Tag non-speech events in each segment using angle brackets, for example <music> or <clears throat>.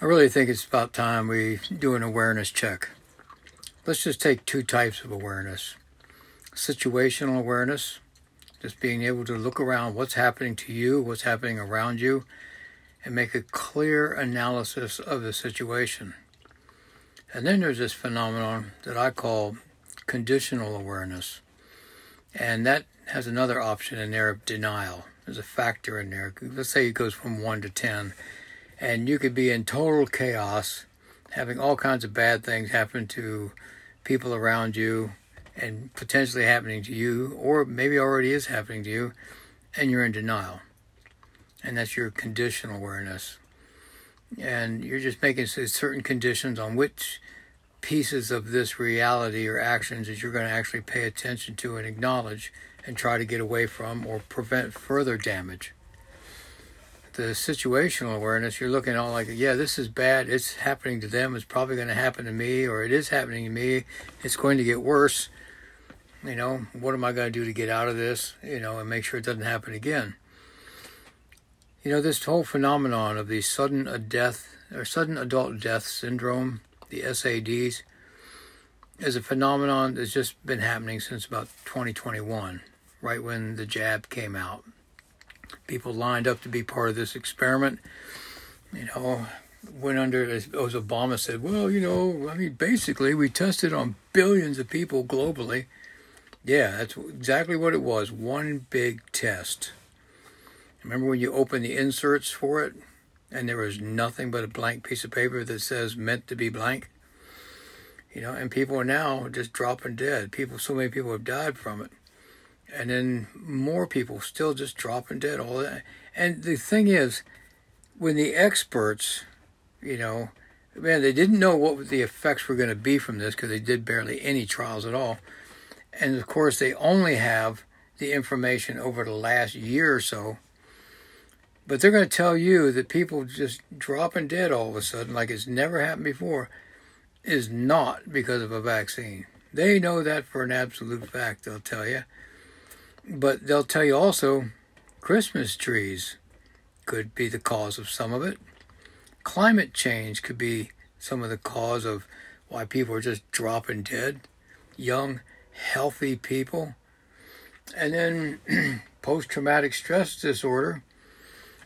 I really think it's about time we do an awareness check. Let's just take two types of awareness situational awareness, just being able to look around what's happening to you, what's happening around you, and make a clear analysis of the situation. And then there's this phenomenon that I call conditional awareness. And that has another option in there of denial. There's a factor in there. Let's say it goes from 1 to 10 and you could be in total chaos, having all kinds of bad things happen to people around you and potentially happening to you, or maybe already is happening to you, and you're in denial. And that's your conditional awareness. And you're just making certain conditions on which pieces of this reality or actions that you're going to actually pay attention to and acknowledge and try to get away from or prevent further damage the situational awareness, you're looking all like, yeah, this is bad. It's happening to them. It's probably going to happen to me, or it is happening to me. It's going to get worse. You know, what am I going to do to get out of this? You know, and make sure it doesn't happen again. You know, this whole phenomenon of the sudden death or sudden adult death syndrome, the SADs, is a phenomenon that's just been happening since about 2021, right when the jab came out people lined up to be part of this experiment. You know, went under, as Obama said, well, you know, I mean, basically, we tested on billions of people globally. Yeah, that's exactly what it was one big test. Remember when you open the inserts for it and there was nothing but a blank piece of paper that says meant to be blank? You know, and people are now just dropping dead. People, so many people have died from it and then more people still just dropping dead. All that, and the thing is, when the experts, you know, man, they didn't know what the effects were going to be from this because they did barely any trials at all, and of course they only have the information over the last year or so. But they're going to tell you that people just dropping dead all of a sudden, like it's never happened before, is not because of a vaccine. They know that for an absolute fact, they'll tell you. But they'll tell you also Christmas trees could be the cause of some of it. Climate change could be some of the cause of why people are just dropping dead. Young, healthy people. And then <clears throat> post traumatic stress disorder.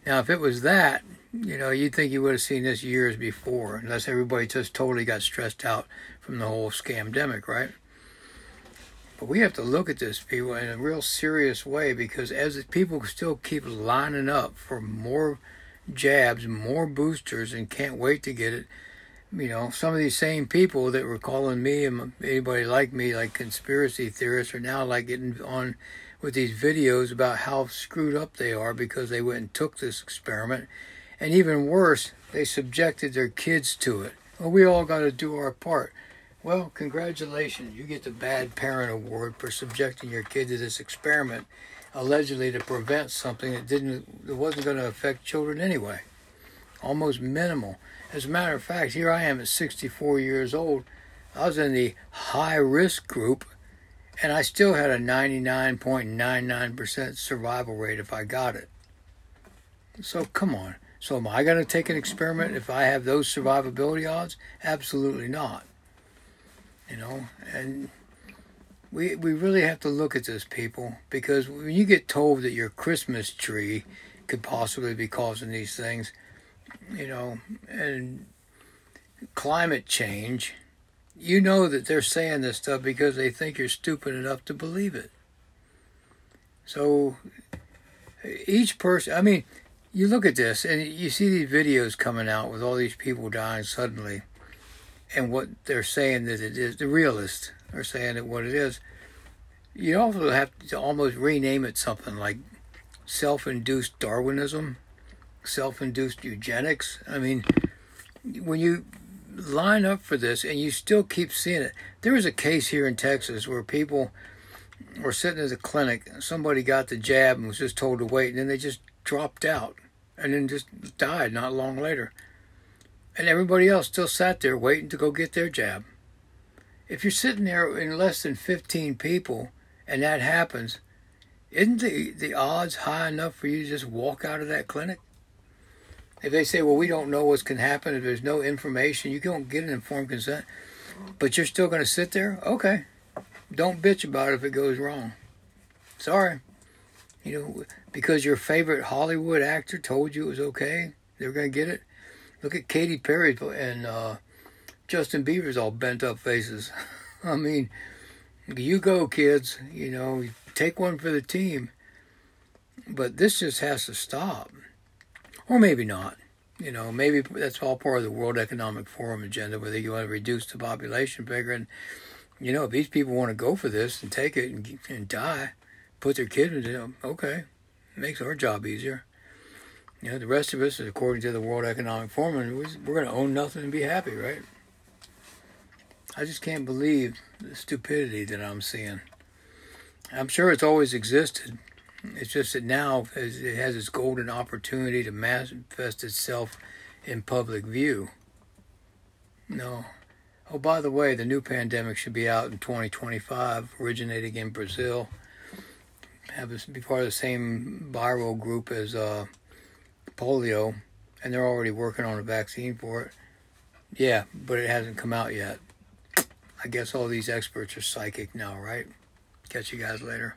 Now, if it was that, you know, you'd think you would have seen this years before, unless everybody just totally got stressed out from the whole scamdemic, right? We have to look at this, people, in a real serious way because as people still keep lining up for more jabs, more boosters, and can't wait to get it, you know, some of these same people that were calling me and anybody like me, like conspiracy theorists, are now like getting on with these videos about how screwed up they are because they went and took this experiment. And even worse, they subjected their kids to it. Well, we all got to do our part. Well, congratulations. You get the Bad Parent Award for subjecting your kid to this experiment, allegedly to prevent something that didn't that wasn't going to affect children anyway. Almost minimal. As a matter of fact, here I am at 64 years old. I was in the high risk group, and I still had a 99.99% survival rate if I got it. So come on. So am I going to take an experiment if I have those survivability odds? Absolutely not you know, and we we really have to look at this, people, because when you get told that your Christmas tree could possibly be causing these things, you know, and climate change, you know that they're saying this stuff because they think you're stupid enough to believe it. So each person, I mean, you look at this and you see these videos coming out with all these people dying suddenly and what they're saying that it is, the realists are saying that what it is, you also have to almost rename it something like self induced Darwinism, self induced eugenics. I mean, when you line up for this and you still keep seeing it, there was a case here in Texas where people were sitting at the clinic, somebody got the jab and was just told to wait, and then they just dropped out and then just died not long later and everybody else still sat there waiting to go get their jab. If you're sitting there in less than 15 people and that happens, isn't the, the odds high enough for you to just walk out of that clinic? If they say, well, we don't know what's can happen, if there's no information, you don't get an informed consent, but you're still going to sit there, okay. Don't bitch about it if it goes wrong. Sorry. You know, because your favorite Hollywood actor told you it was okay, they're going to get it. Look at Katy Perry and uh, Justin Bieber's all bent up faces. <laughs> I mean, you go, kids. You know, take one for the team. But this just has to stop. Or maybe not. You know, maybe that's all part of the World Economic Forum agenda where they want to reduce the population figure. And, you know, if these people want to go for this and take it and, and die, put their kids in jail, okay, makes our job easier. You know, the rest of us, according to the World Economic Forum, we're going to own nothing and be happy, right? I just can't believe the stupidity that I'm seeing. I'm sure it's always existed. It's just that now it has its golden opportunity to manifest itself in public view. No. Oh, by the way, the new pandemic should be out in 2025, originating in Brazil. Have this be part of the same viral group as uh, polio, and they're already working on a vaccine for it. Yeah, but it hasn't come out yet. I guess all these experts are psychic now, right? Catch you guys later.